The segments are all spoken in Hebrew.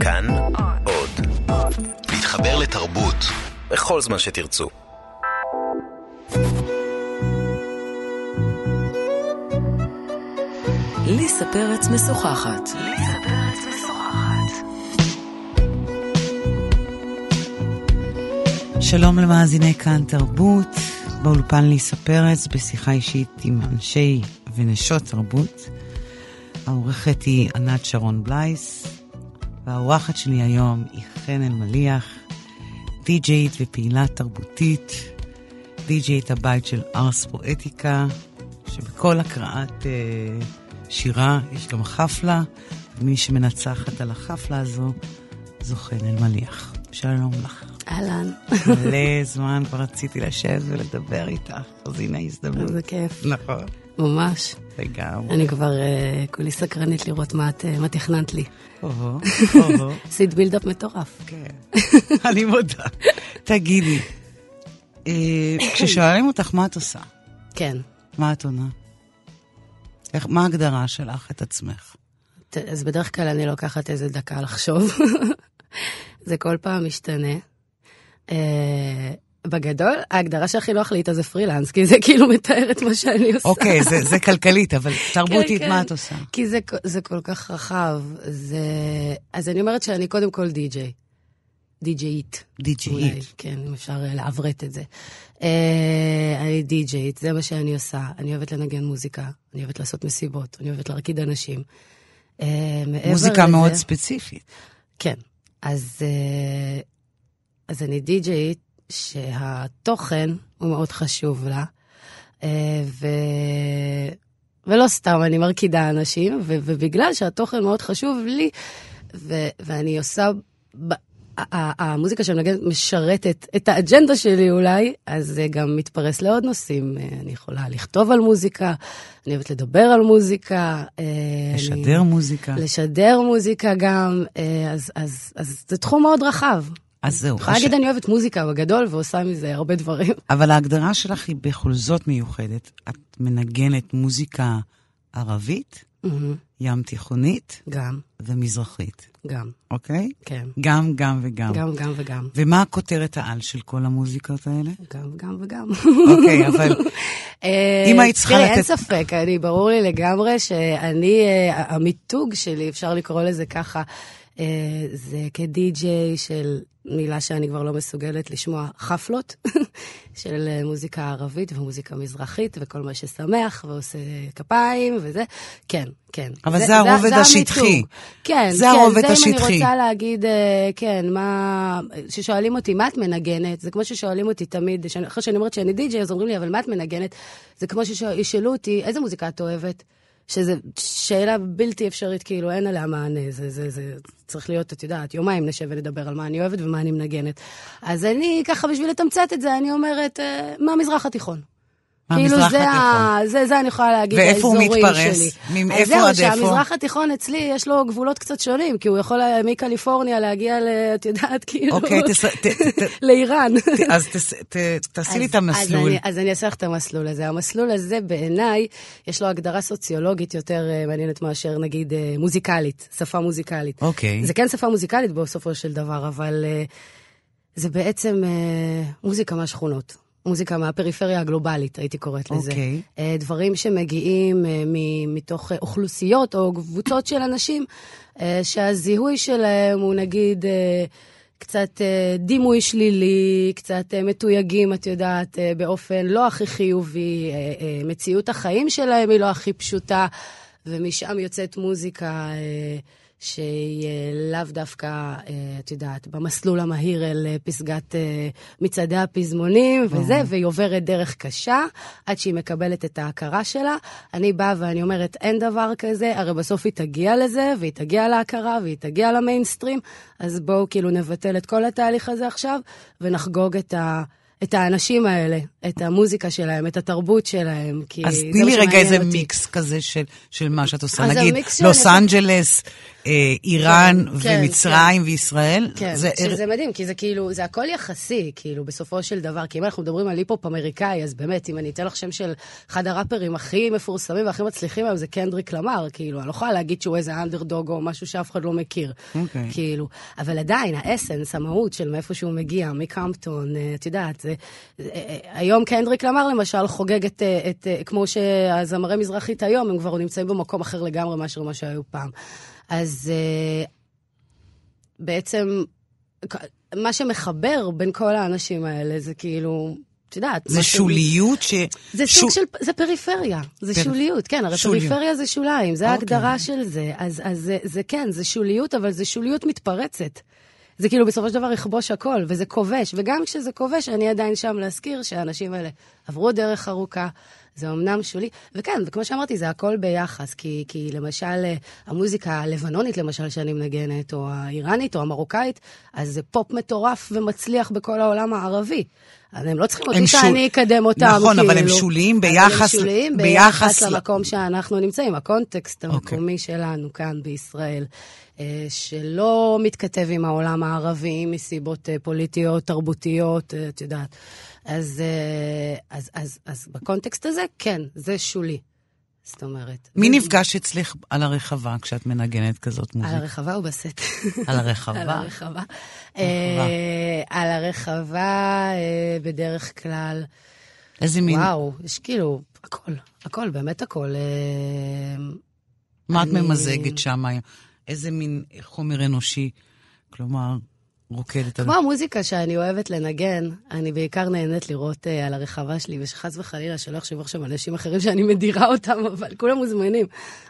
כאן עוד. להתחבר לתרבות בכל זמן שתרצו. ליסה פרץ משוחחת. שלום למאזיני כאן תרבות, באולפן ליסה פרץ, בשיחה אישית עם אנשי ונשות תרבות. העורכת היא ענת שרון בלייס, והאורחת שלי היום היא חן אלמליח, די-ג'יית ופעילת תרבותית, די-ג'יית הבית של ארס פואטיקה, שבכל הקראת אה, שירה יש גם חפלה, ומי שמנצחת על החפלה הזו זו חן אלמליח. שלום לך. אהלן. מלא זמן כבר רציתי לשבת ולדבר איתך, אז הנה ההזדמנות. איזה כיף. נכון, ממש. לגמרי. אני כבר אה, כולי סקרנית לראות מה את, אה, מה תכננת לי. אוהו, אוהו. עשית בילדאפ מטורף. כן, אני מודה. תגידי, אה, כששואלים אותך מה את עושה, כן. מה את עונה? איך- מה ההגדרה שלך את עצמך? ת- אז בדרך כלל אני לוקחת איזה דקה לחשוב. זה כל פעם משתנה. בגדול, ההגדרה שהכי לי איתה זה פרילנס, כי זה כאילו מתאר את מה שאני עושה. אוקיי, זה- זה כלכלית, אבל תרבותית, כן, מה כן. את עושה? כי זה, זה כל כך רחב. זה... אז אני אומרת שאני קודם כל די-ג'יי. די-ג'יית. די-ג'יית. כן, אם אפשר אה, לעברת את זה. אה, אני די-ג'יית, זה מה שאני עושה. אני אוהבת לנגן מוזיקה, אני אוהבת לעשות מסיבות, אני אוהבת להרקיד אנשים. אה, מוזיקה לזה- מאוד ספציפית. כן. אז, אה, אז אני די-ג'יית שהתוכן הוא מאוד חשוב לה, אה, ו... ולא סתם אני מרקידה אנשים, ו... ובגלל שהתוכן מאוד חשוב לי, ו... ואני עושה... ב... המוזיקה שאני מנגנת משרתת את האג'נדה שלי אולי, אז זה גם מתפרס לעוד נושאים. אה, אני יכולה לכתוב על מוזיקה, אני אוהבת לדבר על מוזיקה. אה, אני- לשדר מוזיקה. לשדר מוזיקה גם, אה, אז, אז, אז זה תחום מאוד רחב. אז זהו. יכולה הש- להגיד אני אוהבת מוזיקה בגדול ועושה מזה הרבה דברים. אבל ההגדרה שלך היא בכל זאת מיוחדת. את מנגנת מוזיקה ערבית, ים תיכונית גם, ומזרחית, גם, אוקיי? כן. גם, גם וגם. גם, גם וגם. ומה הכותרת העל של כל המוזיקות האלה? גם, גם וגם. אוקיי, אבל אה, אם היית צריכה תראי, אין לתת- ספק, אני, ברור לי לגמרי שאני, אה, המיתוג שלי, אפשר לקרוא לזה ככה, זה כדי-ג'יי של מילה שאני כבר לא מסוגלת לשמוע, חפלות, של אה, מוזיקה ערבית ומוזיקה מזרחית, וכל מה ששמח ועושה כפיים וזה, כן, כן. אבל זה הרובד השטחי. המיתוג. כן, זה כן, הרובד זה אם השטחי. אני רוצה להגיד, אה, כן, מה... ששואלים אותי, מה את מנגנת? זה כמו ששואלים אותי תמיד, שאני- אחרי שאני אומרת שאני די-ג'יי, אז אומרים לי, אבל מה את מנגנת? זה כמו שישאלו אותי, איזה מוזיקה את אוהבת? שזו שאלה בלתי אפשרית, כאילו, אין עליה מענה. זה, זה, זה צריך להיות, את יודעת, יומיים נשב ונדבר על מה אני אוהבת ומה אני מנגנת. אז אני, ככה, בשביל לתמצת את זה, אני אומרת, אה, מהמזרח התיכון. כאילו זה, ה... זה, זה אני יכולה להגיד, ואיפה הוא האזורים מתפרס? שלי. מאיפה זהו, עד איפה? שהמזרח התיכון אצלי, יש לו גבולות קצת שונים, כי הוא יכול אה, מקליפורניה להגיע, ל... את יודעת, כאילו, אוקיי, תס- ת- ת- ת- לאיראן. אז תס- ת- תעשי לי את המסלול. אז אני, אז אני אעשה לך את המסלול הזה. המסלול הזה בעיניי, יש לו הגדרה סוציולוגית יותר אה, מעניינת מאשר נגיד אה, מוזיקלית, שפה מוזיקלית. אוקיי. זה כן שפה מוזיקלית בסופו של דבר, אבל זה בעצם מוזיקה מהשכונות. מוזיקה מהפריפריה הגלובלית, הייתי קוראת לזה. אוקיי. אה, דברים שמגיעים אה, מ- מתוך אה, אוכלוסיות או קבוצות של אנשים, שהזיהוי שלהם הוא נגיד קצת דימוי שלילי, קצת מתויגים, את יודעת, באופן לא הכי חיובי, מציאות החיים שלהם היא לא הכי פשוטה, ומשם יוצאת מוזיקה. שהיא לאו דווקא, אה, את יודעת, במסלול המהיר אל אה, פסגת אה, מצעדי הפזמונים וזה, והיא עוברת דרך קשה עד שהיא מקבלת את ההכרה שלה. אני באה ואני אומרת, אין דבר כזה, הרי בסוף היא תגיע לזה, והיא תגיע להכרה, והיא תגיע למיינסטרים, אז בואו כאילו נבטל את כל התהליך הזה עכשיו, ונחגוג את ה... את האנשים האלה, את המוזיקה שלהם, את התרבות שלהם, כי אז תני לי רגע איזה אותי. מיקס כזה של, של מה שאת עושה. נגיד, לוס אנג'לס, איראן כן, כן, ומצרים וישראל. כן, זה- שזה מדהים, כי זה כאילו, זה הכל יחסי, כאילו, בסופו של דבר. כי אם אנחנו מדברים על היפ-הופ אמריקאי, אז באמת, אם אני אתן לך שם של אחד הראפרים הכי מפורסמים והכי מצליחים היום, זה קנדריק למר, כאילו, אני לא יכולה להגיד שהוא איזה אנדרדוג או משהו שאף אחד לא מכיר. אוקיי. כאילו, אבל עדיין, האסנס, המהות של מאיפה שהוא מגיע, מקמפטון, אה, את יודעת, זה... אה, אה, היום קנדריק למר, למשל, חוגג את, אה, את... אה, כמו שהזמרי מזרחית היום, הם כבר נמצאים במקום אחר לגמרי מאשר מה שהיו פעם. אז אה, בעצם, מה שמחבר בין כל האנשים האלה זה כאילו, את יודעת. זה ש- שוליות ש... זה סוג של, זה פריפריה, זה פר- שוליות, כן, הרי שוליות. פריפריה זה שוליים, זה אוקיי. ההגדרה של זה. אז, אז זה, זה כן, זה שוליות, אבל זה שוליות מתפרצת. זה כאילו בסופו של דבר יכבוש הכל, וזה כובש, וגם כשזה כובש, אני עדיין שם להזכיר שהאנשים האלה עברו דרך ארוכה, זה אמנם שולי, וכן, וכמו שאמרתי, זה הכל ביחס, כי, כי למשל, אה, המוזיקה הלבנונית, למשל, שאני מנגנת, או האיראנית, או המרוקאית, אז זה פופ מטורף ומצליח בכל העולם הערבי. אז הם לא צריכים אותי שול- שאני אקדם אותם, נכון, אבל הם כאילו. שוליים ביחס- הם שוליים ביחס ביחס ל- למקום שאנחנו נמצאים, הקונטקסט אוקיי. המקומי שלנו כאן בישראל, אה, שלא מתכתב עם העולם הערבי מסיבות אה, פוליטיות, תרבותיות, את יודעת. אז, אה, אז, אז, אז בקונטקסט הזה, כן, זה שולי. זאת אומרת. מי זה- נפגש אצלך על הרחבה כשאת מנגנת כזאת על מוזיקה? הרחבה או בסט? על הרחבה. על הרחבה. אה, על הרחבה, אה, בדרך כלל. איזה מין... וואו, יש כאילו, הכל, הכל, באמת הכל. אה, מה את אני- ממזגת שם? איזה מין חומר אנושי? כלומר, רוקדת על... כמו המוזיקה שאני אוהבת לנגן, אני בעיקר נהנית לראות uh, על הרחבה שלי, ושחס וחלילה שלא יחשבו עכשיו אנשים אחרים שאני מדירה אותם, אבל כולם מוזמנים.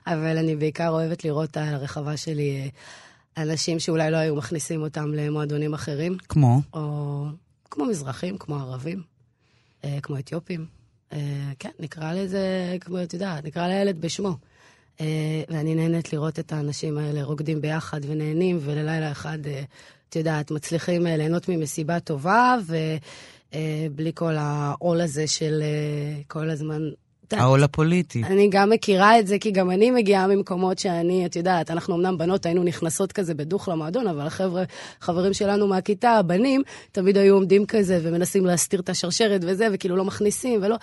אבל אני בעיקר אוהבת לראות על הרחבה שלי uh, אנשים שאולי לא היו מכניסים אותם למועדונים אחרים, כמו? או כמו מזרחים, כמו ערבים, uh, כמו אתיופים. Uh, כן, נקרא לזה, כמו, את יודעת, נקרא לילד בשמו. Uh, ואני נהנית לראות את האנשים האלה רוקדים ביחד ונהנים, וללילה אחד, uh, את יודעת, מצליחים uh, ליהנות ממסיבה טובה, ובלי כל העול הזה של uh, כל הזמן... העול הפוליטי. אני גם מכירה את זה, כי גם אני מגיעה ממקומות שאני, את יודעת, אנחנו אמנם בנות היינו נכנסות כזה בדוך למועדון, אבל החבר'ה, חברים שלנו מהכיתה, הבנים, תמיד היו עומדים כזה ומנסים להסתיר את השרשרת וזה, וכאילו לא מכניסים ולא...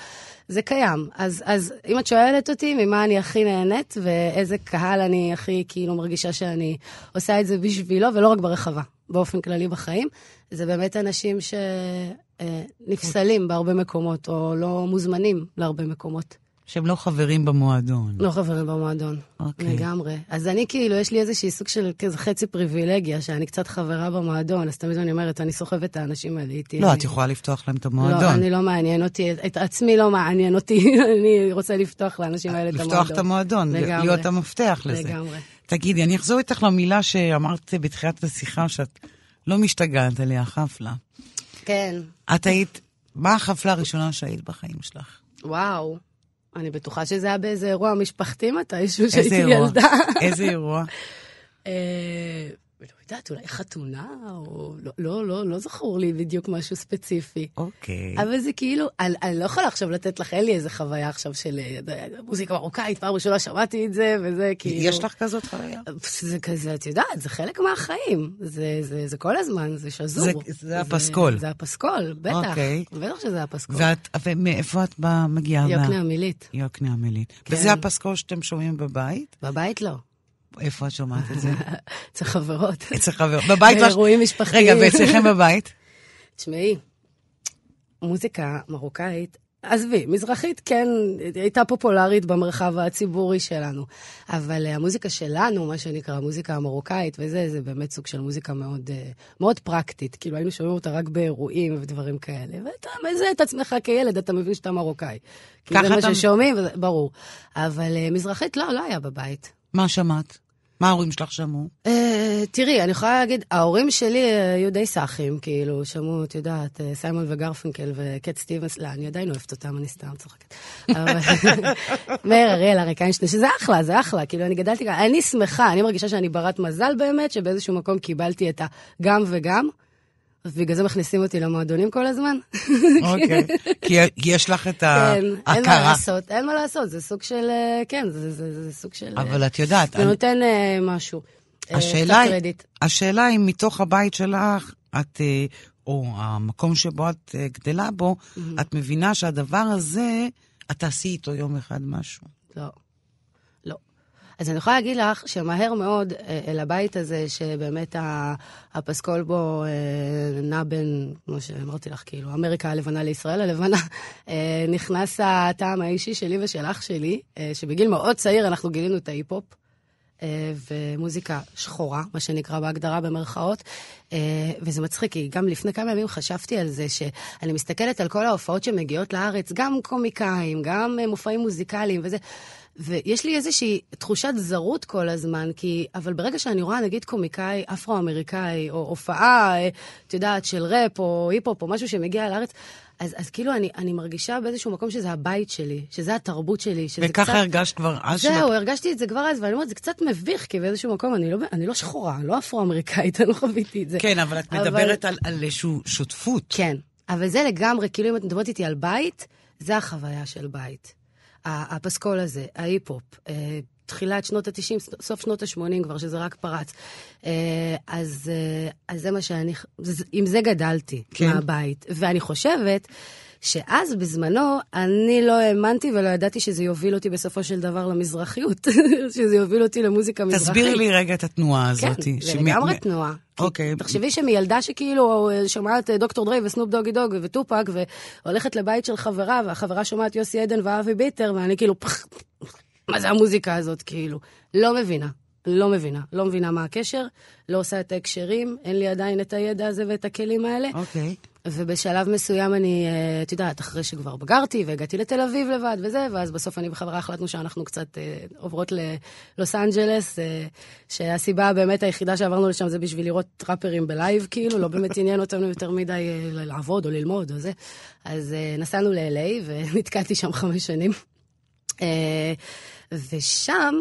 זה קיים. אז, אז אם את שואלת אותי ממה אני הכי נהנית, ואיזה קהל אני הכי כאילו מרגישה שאני עושה את זה בשבילו, ולא רק ברחבה, באופן כללי בחיים, זה באמת אנשים שנפסלים בהרבה מקומות, או לא מוזמנים להרבה מקומות. שהם לא חברים במועדון. לא חברים במועדון, אוקיי. לגמרי. אז אני כאילו, יש לי איזושהי סוג של כזה חצי פריבילגיה, שאני קצת חברה במועדון, אז תמיד אני אומרת, אני סוחבת את האנשים האלה איתי. לא, אני- את יכולה לפתוח להם את לא, המועדון. אני לא מעניין אותי, את עצמי לא מעניין אותי, אני רוצה לפתוח לאנשים האלה את המועדון. לפתוח את המועדון, לגמרי. להיות המפתח לזה. לגמרי. תגידי, אני אחזור איתך למילה שאמרת בתחילת השיחה, שאת לא משתגעת עליה, חפלה. כן, את היית, מה החפלה הראשונה שהיית בחיים שלך? וואו. אני בטוחה שזה היה באיזה אירוע משפחתי מתישהו, שהייתי? ילדה. איזה אירוע? יודעת, אולי חתונה, או לא, לא, לא, לא זכור לי בדיוק משהו ספציפי. אוקיי. אבל זה כאילו, אני, אני לא יכולה עכשיו לתת לך, אין לי איזה חוויה עכשיו של אה, מוזיקה מרוקאית, פעם ראשונה שמעתי את זה, וזה כאילו... יש לך כזאת חוויה? זה כזה, את יודעת, זה חלק מהחיים. זה, זה, זה כל הזמן, זה שזור. זה- זה הפסקול. זה הפסקול, בטח. אוקיי. בטח שזה הפסקול. ואת, ומאיפה את מגיעה? יוקנעם עילית. יוקנעם עילית. כן. וזה הפסקול שאתם שומעים בבית? בבית לא. איפה את שומעת את זה? אצל חברות. אצל חבר. בבית? לא- באירועים משפחתיים. רגע, ואצלכם בבית? תשמעי, מוזיקה מרוקאית, עזבי, מזרחית כן, הייתה פופולרית במרחב הציבורי שלנו. אבל אה, המוזיקה שלנו, מה שנקרא המוזיקה המרוקאית וזה, זה באמת סוג של מוזיקה מאוד, אה, מאוד פרקטית. כאילו היינו שומעים אותה רק באירועים ודברים כאלה. ואתה מזהה את עצמך כילד, אתה מבין שאתה מרוקאי. כי ככה זה מה אתה- ששומעים, ברור. אבל אה, מזרחית לא, לא היה בבית. מה שמעת? מה ההורים שלך שמעו? אה, תראי, אני יכולה להגיד, ההורים שלי אה, היו די סאחים, כאילו, שמעו, את יודעת, אה, סיימון וגרפינקל וקט סטיבנס, לא, אני עדיין אוהבת אותם, אני סתם צוחקת. מאיר אריאל, אריק איינשטיין, שזה אחלה, זה אחלה, כאילו, אני גדלתי כאן, אני שמחה, אני מרגישה שאני ברת מזל באמת, שבאיזשהו מקום קיבלתי את הגם וגם, ובגלל זה מכניסים אותי למועדונים כל הזמן. אוקיי. כי יש לך את כן, אין מה ההכרה. לעשות, אין מה לעשות, זה סוג של, אה, כן, זה- זה זה סוג של... אה, אבל את יודעת, זה נותן אה, משהו. אה, השאלה, קצת קרדיט. השאלה אם מתוך הבית שלך, את, אה, או המקום שבו את אה, גדלה בו. את מבינה שהדבר הזה, את תעשי איתו יום אחד משהו. לא. אז אני יכולה להגיד לך שמהר מאוד אה, אל הבית הזה, שבאמת הפסקול בו אה, נע בין, כמו שאמרתי לך, כאילו, אמריקה הלבנה לישראל הלבנה, אה, נכנס הטעם האישי שלי ושל אח שלי, שבגיל מאוד צעיר אנחנו גילינו את ההיפ-הופ. ומוזיקה שחורה, מה שנקרא בהגדרה במרכאות. וזה מצחיק, כי גם לפני כמה ימים חשבתי על זה, שאני מסתכלת על כל ההופעות שמגיעות לארץ, גם קומיקאים, גם מופעים מוזיקליים וזה, ויש לי איזושהי תחושת זרות כל הזמן, כי, אבל ברגע שאני רואה נגיד קומיקאי אפרו-אמריקאי, או הופעה, אה, את יודעת, של ראפ או היפ-הופ או משהו שמגיע לארץ, אז, אז כאילו אני, אני מרגישה באיזשהו מקום שזה הבית שלי, שזה התרבות שלי, שזה וככה קצת... הרגשת כבר אז זהו, שבאת- הרגשתי את זה כבר אז, ואני אומרת, זה קצת מביך, כי באיזשהו מקום אני לא, אני לא שחורה, לא אפרו-אמריקאית, אני לא חוויתי את זה. כן, אבל את אבל- מדברת על, על איזושהי שותפות. כן, אבל זה לגמרי, כאילו אם את מדברת איתי על בית, זה החוויה של בית. הפסקול הזה, ההיפ-הופ, אה, תחילת שנות ה-90, סוף שנות ה-80 כבר, שזה רק פרץ. אה, אז, אה, אז זה מה שאני, עם זה גדלתי. כן. מהבית. ואני חושבת שאז בזמנו, אני לא האמנתי ולא ידעתי שזה יוביל אותי בסופו של דבר למזרחיות, שזה יוביל אותי למוזיקה מזרחית. תסבירי לי רגע את התנועה כן, הזאת. זה שמי- לגמרי מ- תנועה. אוקיי. תחשבי שמילדה שכאילו שומעת אה, דוקטור דריי וסנופ דוגי דוג וטופק, והולכת לבית של חברה, והחברה שומעת יוסי עדן ואבי ביטר, ואני כאילו, פח, מה זה המוזיקה הזאת, כאילו? לא מבינה. לא מבינה. לא מבינה מה הקשר, לא עושה את ההקשרים, אין לי עדיין את הידע הזה ואת הכלים האלה. אוקיי. ובשלב מסוים אני, אה, את יודעת, אחרי שכבר בגרתי והגעתי לתל אביב לבד וזה, ואז בסוף אני וחברה החלטנו שאנחנו קצת אה, עוברות ללוס אנג'לס, אה, שהסיבה באמת היחידה שעברנו לשם זה בשביל לראות ראפרים בלייב, כאילו, לא באמת עניין אותנו יותר מדי אה, לעבוד או ללמוד או זה. אז אה, נסענו ל-LA ונתקעתי שם חמש שנים. אה, ושם,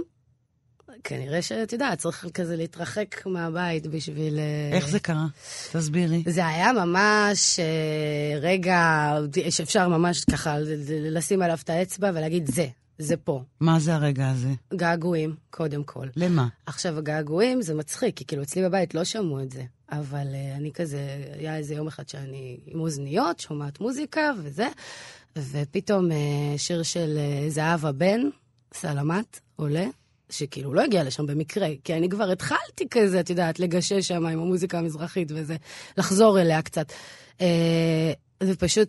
כנראה שאת יודעת, צריך כזה להתרחק מהבית בשביל... אה, איך זה קרה? תסבירי. זה היה ממש אה, רגע שאפשר ממש ככה לשים עליו את האצבע ולהגיד, זה, זה פה. מה זה הרגע הזה? געגועים, קודם כל. למה? עכשיו, הגעגועים זה מצחיק, כי כאילו אצלי בבית לא שמעו את זה, אבל uh, אני כזה, היה איזה יום אחד שאני עם אוזניות, שומעת מוזיקה וזה, ופתאום uh, שיר של uh, זהבה בן, סלמת, עולה, שכאילו לא הגיע לשם במקרה, כי אני כבר התחלתי כזה, את יודעת, לגשש שם עם המוזיקה המזרחית וזה, לחזור אליה קצת. Uh, ופשוט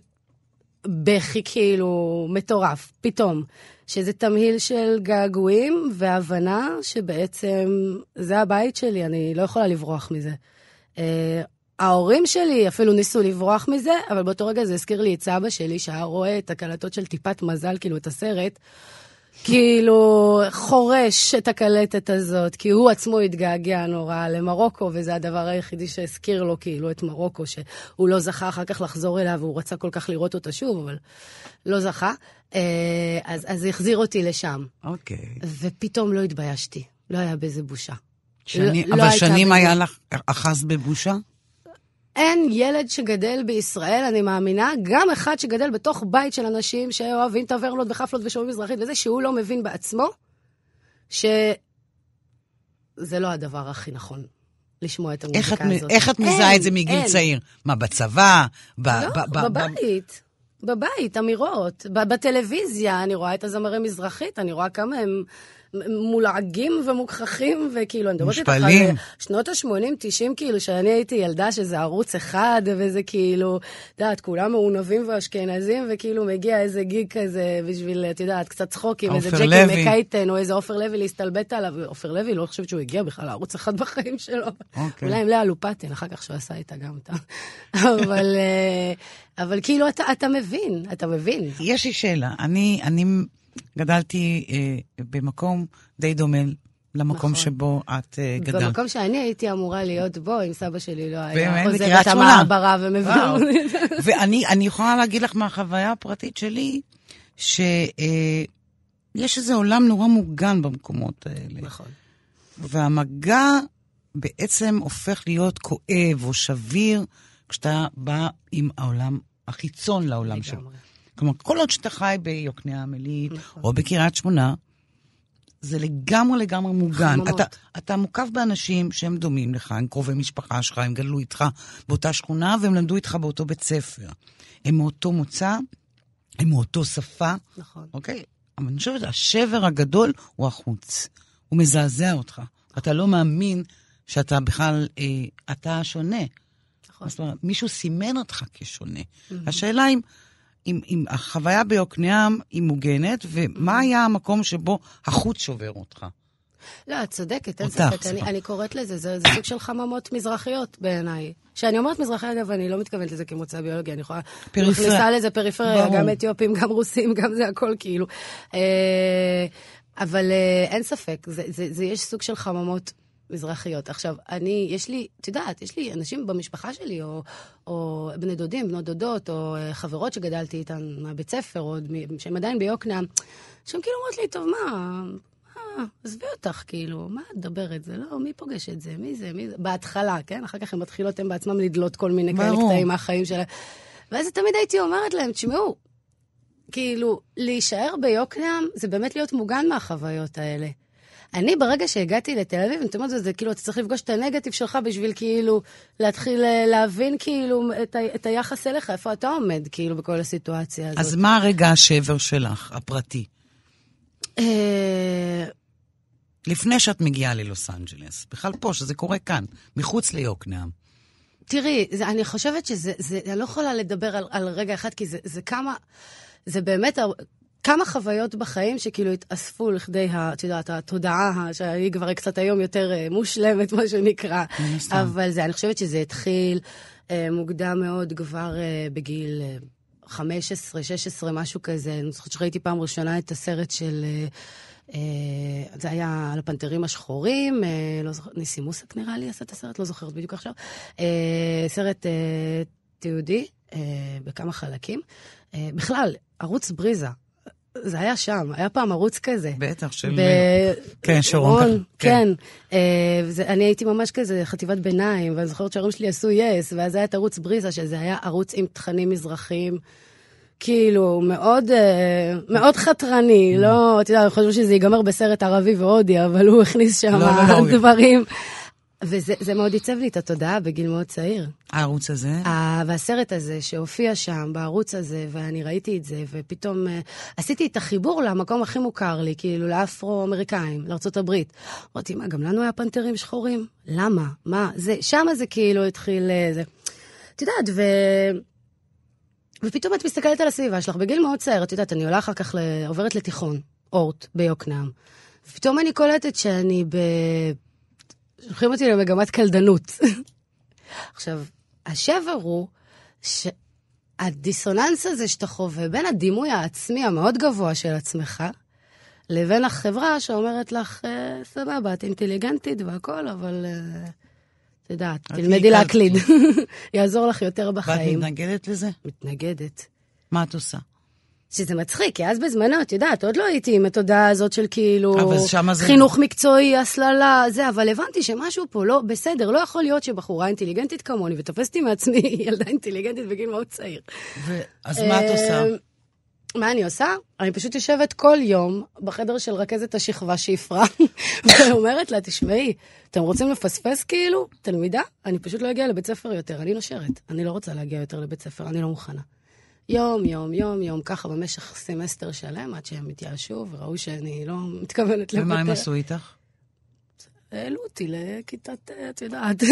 בכי כאילו מטורף, פתאום. שזה תמהיל של געגועים והבנה שבעצם זה הבית שלי, אני לא יכולה לברוח מזה. Uh, ההורים שלי אפילו ניסו לברוח מזה, אבל באותו רגע זה הזכיר לי את סבא שלי, שהיה רואה את הקלטות של טיפת מזל, כאילו את הסרט, כאילו חורש את הקלטת הזאת, כי הוא עצמו התגעגע נורא למרוקו, וזה הדבר היחידי שהזכיר לו כאילו את מרוקו, שהוא לא זכה אחר כך לחזור אליה, והוא רצה כל כך לראות אותה שוב, אבל לא זכה. אה, אז, אז זה החזיר אותי לשם, אוקיי. ופתאום לא התביישתי, לא היה בזה בושה. שני, לא אבל הייתה שנים. היה לך, אחז בבושה? אין ילד שגדל בישראל, אני מאמינה, גם אחד שגדל בתוך בית של אנשים שאוהבים טברנות וחפלות ושומעים מזרחית וזה, שהוא לא מבין בעצמו שזה לא הדבר הכי נכון לשמוע את איך את, המוזיקה הזאת. איך את מזהה את זה מגיל אין. צעיר? מה, בצבא? ב- לא, ב- ב- ב- בבית. בבית, אמירות. בטלוויזיה אני רואה את הזמרי מזרחית, אני רואה כמה הם מולעגים ומוגחכים, וכאילו, אני מדברת איתך על מושפלים. שנות ה-80-90, כאילו, שאני הייתי ילדה שזה ערוץ אחד, וזה כאילו, את יודעת, כולם מעונבים ואשכנזים, וכאילו מגיע איזה גיג כזה בשביל, את יודעת, קצת צחוקים, איזה עופר ג'קי. מקייטן, או איזה עופר לוי להסתלבט עליו. עופר לוי, לא חושבת שהוא הגיע בכלל לערוץ אחד בחיים שלו. אוקיי. אולי עם לאה לופטין, אחר כך שהוא עשה איתה גם אותה. אבל, אה, אבל כאילו, אתה, אתה מבין, אתה מבין. יש לי שאלה. אני, אני גדלתי אה, במקום די דומה למקום נכון. שבו את אה, גדלת. במקום שאני הייתי אמורה להיות בו, אם סבא שלי לא היה? חוזר את. המעברה ומביא. ואני אני יכולה להגיד לך מהחוויה הפרטית שלי, שיש איזה עולם נורא מוגן במקומות האלה. נכון. והמגע בעצם הופך להיות כואב או שביר כשאתה בא עם העולם החיצון לעולם שלך. כלומר, כל עוד שאתה חי ביוקנעם עילית, נכון. או בקריית שמונה, זה לגמרי לגמרי מוגן. חממות. אתה, אתה מוקף באנשים שהם דומים לך, הם קרובי משפחה שלך, הם גדלו איתך באותה שכונה והם למדו איתך באותו בית ספר. הם מאותו מוצא, הם מאותו שפה, נכון. אוקיי? אבל אני חושבת שהשבר הגדול הוא החוץ. הוא מזעזע אותך. אתה לא מאמין שאתה בכלל, אה, אתה שונה. נכון. זאת אומרת, מישהו סימן אותך כשונה. השאלה אם, אם, אם החוויה ביוקנעם היא מוגנת, ומה היה המקום שבו החוץ שובר אותך. לא, את צודקת, אין ספק. אני. אני קוראת לזה, זה, זה סוג של חממות מזרחיות בעיניי. כשאני אומרת מזרחי, אגב, אני לא מתכוונת לזה כמוצא ביולוגי, אני יכולה... פריפריה. מכניסה לזה פריפריה, ברור. גם אתיופים, גם רוסים, גם זה הכל כאילו. אה, אבל אה, אין ספק, זה, זה, זה יש סוג של חממות מזרחיות. עכשיו, אני, יש לי, את יודעת, יש לי אנשים במשפחה שלי, או, או בני דודים, בנות דודות, או אה, חברות שגדלתי איתן מהבית ספר, או עוד שהן עדיין ביוקנעם, שהן כאילו אומרות לי, טוב, מה, אה, עזבי אותך, כאילו, מה את מדברת? זה לא, מי פוגש את זה? מי זה? מי זה? בהתחלה, כן? אחר כך הן מתחילות הן בעצמן לדלות כל מיני כאלה. קטעים מהחיים שלהן. ואז תמיד הייתי אומרת להם, תשמעו, כאילו, להישאר ביוקנעם זה באמת להיות מוגן מהחוויות האלה. אני, ברגע שהגעתי לתל אביב, זאת אומרת, זה, זה כאילו, אתה צריך לפגוש את הנגטיב שלך בשביל כאילו להתחיל אה, להבין כאילו את, ה, את היחס אליך, איפה אתה עומד כאילו בכל הסיטואציה הזאת. אז מה רגע השבר שלך, הפרטי? אה, לפני שאת מגיעה ללוס אנג'לס, בכלל פה, שזה קורה כאן, מחוץ ליוקנעם. תראי, זה, אני חושבת שזה, זה, אני לא יכולה לדבר על, על רגע אחד, כי זה, זה כמה, זה באמת כמה חוויות בחיים שכאילו התאספו לכדי, ה- את יודעת, התודעה, שהיא כבר קצת היום יותר אה, מושלמת, מה שנקרא. אבל זה, אני חושבת שזה התחיל אה, מוקדם מאוד, כבר אה, בגיל אה, 15, 16, משהו כזה. אני זוכרת שראיתי פעם ראשונה את הסרט של... אה, זה היה על הפנתרים השחורים, לא זוכרת, ניסי מוסק נראה לי עשה את הסרט, לא זוכרת בדיוק עכשיו. סרט תיעודי בכמה חלקים. בכלל, ערוץ בריזה, זה היה שם, היה פעם ערוץ כזה. בטח, של... ב- כן, שרון כן. כן. אה, וזה- אני הייתי ממש כזה חטיבת ביניים, ואני זוכרת שההורים שלי עשו יס, ואז היה את ערוץ בריזה, שזה היה ערוץ עם תכנים מזרחיים. כאילו, מאוד, אה, מאוד חתרני. לא, אתה יודע, חושבים שזה ייגמר בסרט ערבי והודי, אבל הוא הכניס שם לא, לא, לא, דברים. וזה זה מאוד עיצב לי את התודעה בגיל מאוד צעיר. הערוץ הזה? ה- והסרט הזה שהופיע שם, בערוץ הזה, ואני ראיתי את זה, ופתאום uh, עשיתי את החיבור למקום הכי מוכר לי, כאילו לאפרו-אמריקאים, לארצות הברית. אמרתי, מה, גם לנו היה פנתרים שחורים? למה? מה? זה, שמה זה כאילו התחיל... אה, זה. את יודעת, ו... ופתאום את מסתכלת על הסביבה שלך, בגיל מאוד צעיר, את יודעת, אני עולה אחר כך, ל... עוברת לתיכון, אורט, ביוקנעם. ופתאום אני קולטת שאני ב... שולחים אותי למגמת קלדנות. עכשיו, השבר הוא שהדיסוננס הזה שאתה חווה בין הדימוי העצמי המאוד גבוה של עצמך, לבין החברה שאומרת לך, אה, סבבה, את אינטליגנטית והכול, אבל אה, את יודעת, תלמדי להקליד. יעזור לך יותר ואת בחיים. מתנגדת לזה? מתנגדת. מה את עושה? שזה מצחיק, כי אז בזמנו, את יודעת, עוד לא הייתי עם התודעה הזאת של כאילו... אבל שמה זה- חינוך מקצועי, הסללה, זה, אבל הבנתי שמשהו פה לא בסדר. לא יכול להיות שבחורה אינטליגנטית כמוני, ותפסתי מעצמי ילדה אינטליגנטית בגיל מאוד צעיר. ו... אז מה את עושה? אה, מה אני עושה? אני פשוט יושבת כל יום בחדר של רכזת השכבה שיפרה, ואומרת לה, תשמעי, אתם רוצים לפספס כאילו? תלמידה? אני פשוט לא אגיע לבית ספר יותר, אני נושרת. אני לא רוצה להגיע יותר לבית ספר, אני לא מוכנה. יום, יום, יום, יום, ככה במשך סמסטר שלם, עד שהם התייאשו וראו שאני לא מתכוונת לוותר. ומה הם עשו איתך? העלו אותי לכיתת, את יודעת.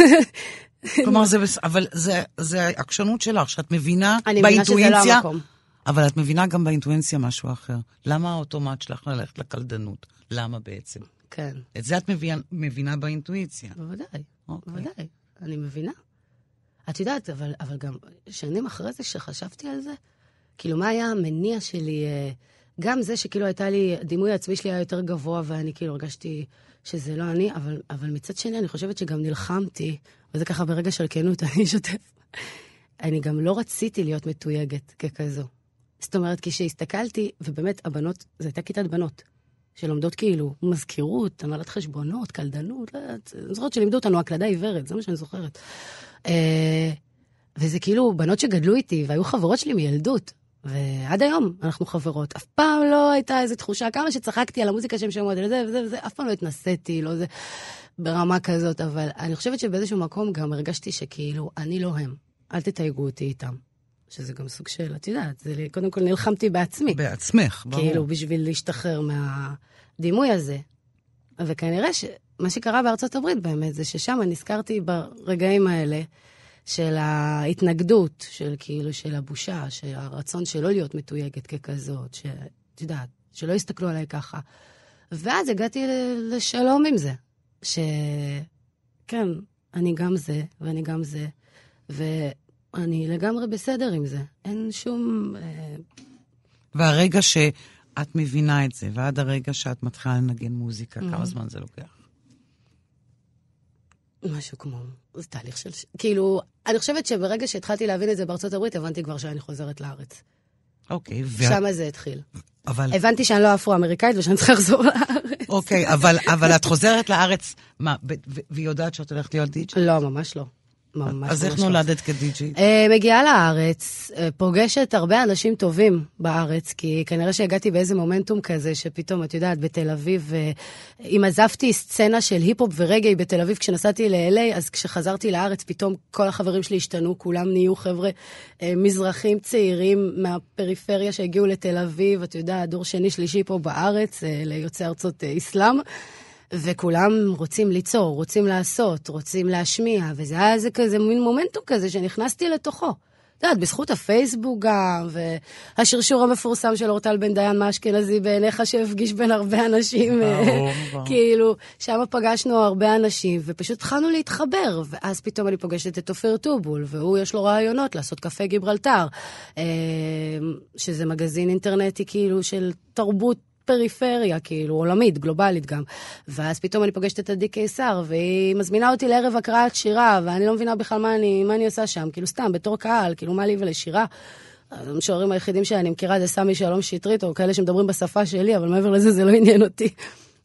כלומר, זה בס... אבל זה, זה העקשנות שלך, שאת מבינה אני מבינה שזה לא המקום. אבל את מבינה גם באינטואינציה משהו אחר. למה האוטומט שלך ללכת לקלדנות? למה בעצם? כן, את זה את מבינה, מבינה באינטואיציה. בוודאי. אוקיי. בוודאי, אני מבינה. את יודעת, אבל, אבל גם שנים אחרי זה, כשחשבתי על זה, כאילו, מה היה המניע שלי? אה, גם זה שכאילו הייתה לי, הדימוי העצמי שלי היה יותר גבוה, ואני כאילו הרגשתי שזה לא אני, אבל, אבל מצד שני, אני חושבת שגם נלחמתי, וזה ככה ברגע של כנות, אני אשתף. אני גם לא רציתי להיות מתויגת ככזו. זאת אומרת, כשהסתכלתי, ובאמת, הבנות, זו הייתה כיתת בנות. שלומדות כאילו מזכירות, הנהלת חשבונות, קלדנות, לא יודעת, אני זוכרת שלימדו אותנו הקלדה עיוורת, זה מה שאני זוכרת. אה, וזה כאילו בנות שגדלו איתי, והיו חברות שלי מילדות. ועד היום אנחנו חברות. אף פעם לא הייתה איזו תחושה, כמה שצחקתי על המוזיקה שהן שומעות, על זה וזה וזה, אף פעם לא התנסיתי, לא זה, ברמה כזאת, אבל אני חושבת שבאיזשהו מקום גם הרגשתי שכאילו, אני לא הם, אל תתייגו אותי איתם. שזה גם סוג של, את יודעת, זה, קודם כל נלחמתי בעצמי. בעצמך, ברור. כאילו, בשביל להשתחרר מהדימוי הזה. וכנראה שמה שקרה בארצות הברית באמת, זה ששם נזכרתי ברגעים האלה של ההתנגדות, של כאילו, של הבושה, של הרצון שלא להיות מתויגת ככזאת, שאת יודעת, שלא יסתכלו עליי ככה. ואז הגעתי לשלום עם זה, שכן, אני גם זה, ואני גם זה, ואני לגמרי בסדר עם זה. אין שום... אה, והרגע שאת מבינה את זה, ועד הרגע שאת מתחילה לנגן מוזיקה, mm-hmm. כמה זמן זה לוקח? משהו כמו, זה תהליך של... כאילו, אני חושבת שברגע שהתחלתי להבין את זה בארצות הברית, הבנתי כבר שאני חוזרת לארץ. אוקיי, ו... שם זה התחיל. אבל... הבנתי שאני לא אפרו-אמריקאית ושאני צריכה לחזור לארץ. אוקיי, אבל, אבל את חוזרת לארץ, מה, והיא יודעת שאת הולכת להיות די.ג'י? לא, ממש לא. ממש אז איך נולדת כדי-ג'יי? Uh, מגיעה לארץ, uh, פוגשת הרבה אנשים טובים בארץ, כי כנראה שהגעתי באיזה מומנטום כזה, שפתאום, את יודעת, בתל אביב, uh, אם עזבתי סצנה של היפ-הופ ורגעי בתל אביב כשנסעתי ל-LA, אז כשחזרתי לארץ, פתאום כל החברים שלי השתנו, כולם נהיו חבר'ה מזרחים צעירים מהפריפריה שהגיעו לתל אביב, את יודעת, דור שני, שלישי פה בארץ, ליוצאי ארצות אסלאם. וכולם רוצים ליצור, רוצים לעשות, רוצים להשמיע, וזה היה איזה כזה מין מומנטום כזה שנכנסתי לתוכו. את יודעת, בזכות הפייסבוק גם, והשרשור המפורסם של אורטל בן דיין, מה אשכנזי בעיניך שהפגיש בין הרבה אנשים, כאילו, שם פגשנו הרבה אנשים, ופשוט התחלנו להתחבר, ואז פתאום אני פוגשת את אופיר טובול, והוא יש לו רעיונות לעשות קפה גיברלטר, אה, שזה מגזין אינטרנטי כאילו של תרבות פריפריה, כאילו, עולמית, גלובלית גם. ואז פתאום אני פוגשת את עדי קיסר, והיא מזמינה אותי לערב הקראת שירה, ואני לא מבינה בכלל מה אני, מה אני עושה שם, כאילו, סתם, בתור קהל, כאילו, מה לי ולשירה? המשוררים היחידים שאני מכירה זה סמי שלום שטרית, או כאלה שמדברים בשפה שלי, אבל מעבר לזה זה לא עניין אותי.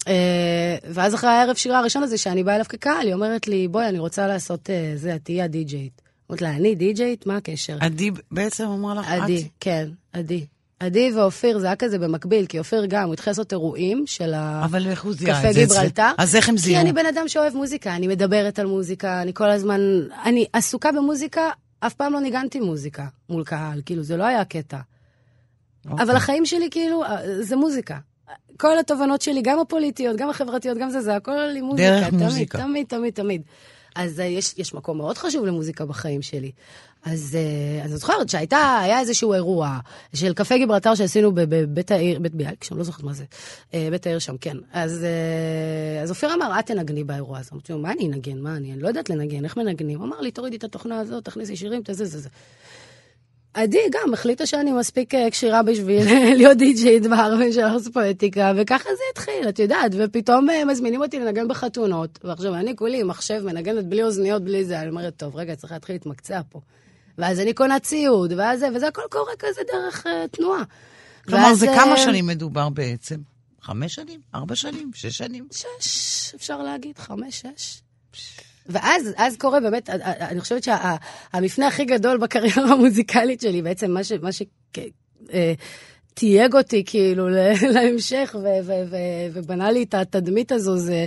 אה, ואז אחרי הערב שירה הראשון הזה, שאני באה אליו כקהל, היא אומרת לי, בואי, אני רוצה לעשות אה, זה, את תהיי הדי-ג'יית. אמרתי לה, אני די-ג'יית? מה הקשר? עדי בעצם אמר לך? עדי, כן, עדי. עדי ואופיר זה היה כזה במקביל, כי אופיר גם, הוא התחיל לעשות אירועים של זה? גיברלטר. אז איך הם זיהו? כי אני בן אדם שאוהב מוזיקה, אני מדברת על מוזיקה, אני כל הזמן... אני עסוקה במוזיקה, אף פעם לא ניגנתי מוזיקה מול קהל, כאילו, זה לא היה קטע. אוקיי. אבל החיים שלי, כאילו, אה, זה מוזיקה. כל התובנות שלי, גם הפוליטיות, גם החברתיות, גם זה, זה הכל לי מוזיקה. דרך תמיד, מוזיקה. תמיד, תמיד, תמיד. אז uh, יש, יש מקום מאוד חשוב למוזיקה בחיים שלי. אז, אז את זוכרת שהייתה, היה איזשהו אירוע של קפה גיברלטר שעשינו בבית העיר, בית ביאליק, שאני לא זוכרת מה זה, uh, בית העיר שם, כן. אז, uh, אז אופיר אמר, את תנגני באירוע הזה. אמרתי לו, מה אני אנגן? מה אני? אני לא יודעת לנגן, איך מנגנים? הוא אמר לי, תורידי את התוכנה הזאת, תכניסי שירים, תזה, זה, זה. עדי גם החליטה שאני מספיק אה, כשירה בשביל אה, להיות די-ג'יית בערבים של ארץ פואטיקה, וככה זה התחיל, את יודעת, ופתאום אה, מזמינים אותי לנגן בחתונות, ועכשיו אני כולי מחשב, מנגנת בלי אוזניות, בלי זה, אני אומרת, טוב, רגע, צריך להתחיל להתמקצע פה. ואז אני קונה ציוד, ואז זה, וזה הכל קורה כזה דרך uh, תנועה. כלומר, זה כמה שנים מדובר בעצם? חמש שנים? ארבע שנים? שש שנים? שש, אפשר להגיד, חמש, שש. ואז אז קורה באמת, אני חושבת שהמפנה הכי גדול בקריירה המוזיקלית שלי, בעצם מה ש... מה ש אה, תייג אותי כאילו להמשך ובנה לי את התדמית הזו, זה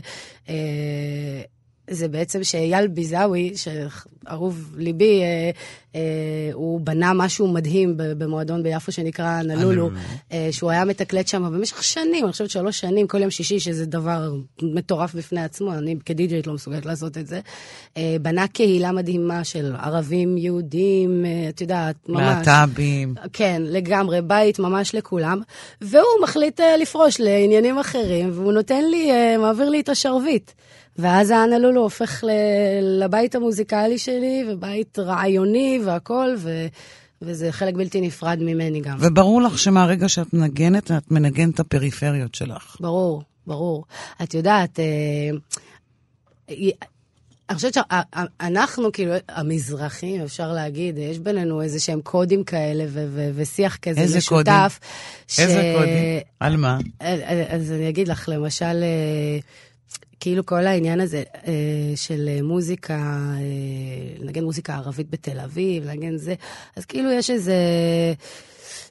אה, זה בעצם שאייל ביזאווי, שאהוב ליבי, אה, אה, הוא בנה משהו מדהים במועדון ביפו שנקרא נלולו, אה, שהוא היה מתקלט שם במשך שנים, אני חושבת שלוש שנים, כל יום שישי, שזה דבר מטורף בפני עצמו, אני כדיג'ייט לא מסוגלת לעשות את זה. אה, בנה קהילה מדהימה של ערבים, יהודים, אה, את יודעת, ממש. להט"בים. כן, לגמרי, בית ממש לכולם. והוא מחליט אה, לפרוש לעניינים אחרים, והוא נותן לי, אה, מעביר לי את השרביט. ואז האנלולו הופך לבית המוזיקלי שלי, ובית רעיוני והכול, ו... וזה חלק בלתי נפרד ממני גם. וברור לך שמהרגע שאת מנגנת, את מנגנת את הפריפריות שלך. ברור, ברור. את יודעת, אה, אני חושבת שאנחנו, כאילו, המזרחים, אפשר להגיד, יש בינינו איזה שהם קודים כאלה ו- ו- ושיח כזה איזה משותף. קודים? ש... איזה קודים? על מה? אז אני אגיד לך, למשל, אה, כאילו כל העניין הזה אה, של מוזיקה, אה, לנגן מוזיקה ערבית בתל אביב, לנגן זה, אז כאילו יש איזה...